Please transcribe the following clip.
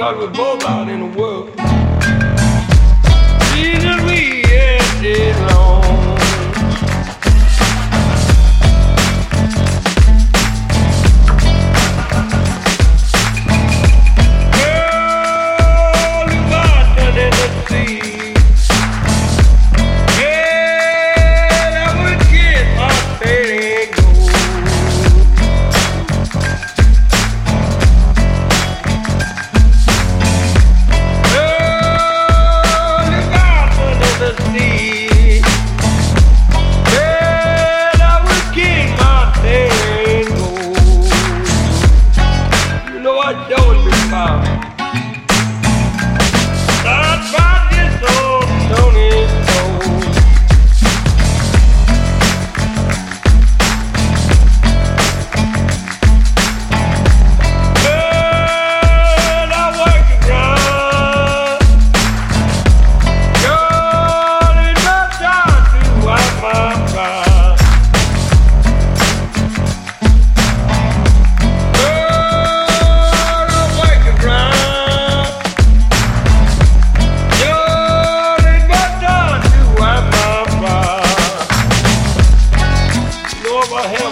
God, we're both out in the world. Bye.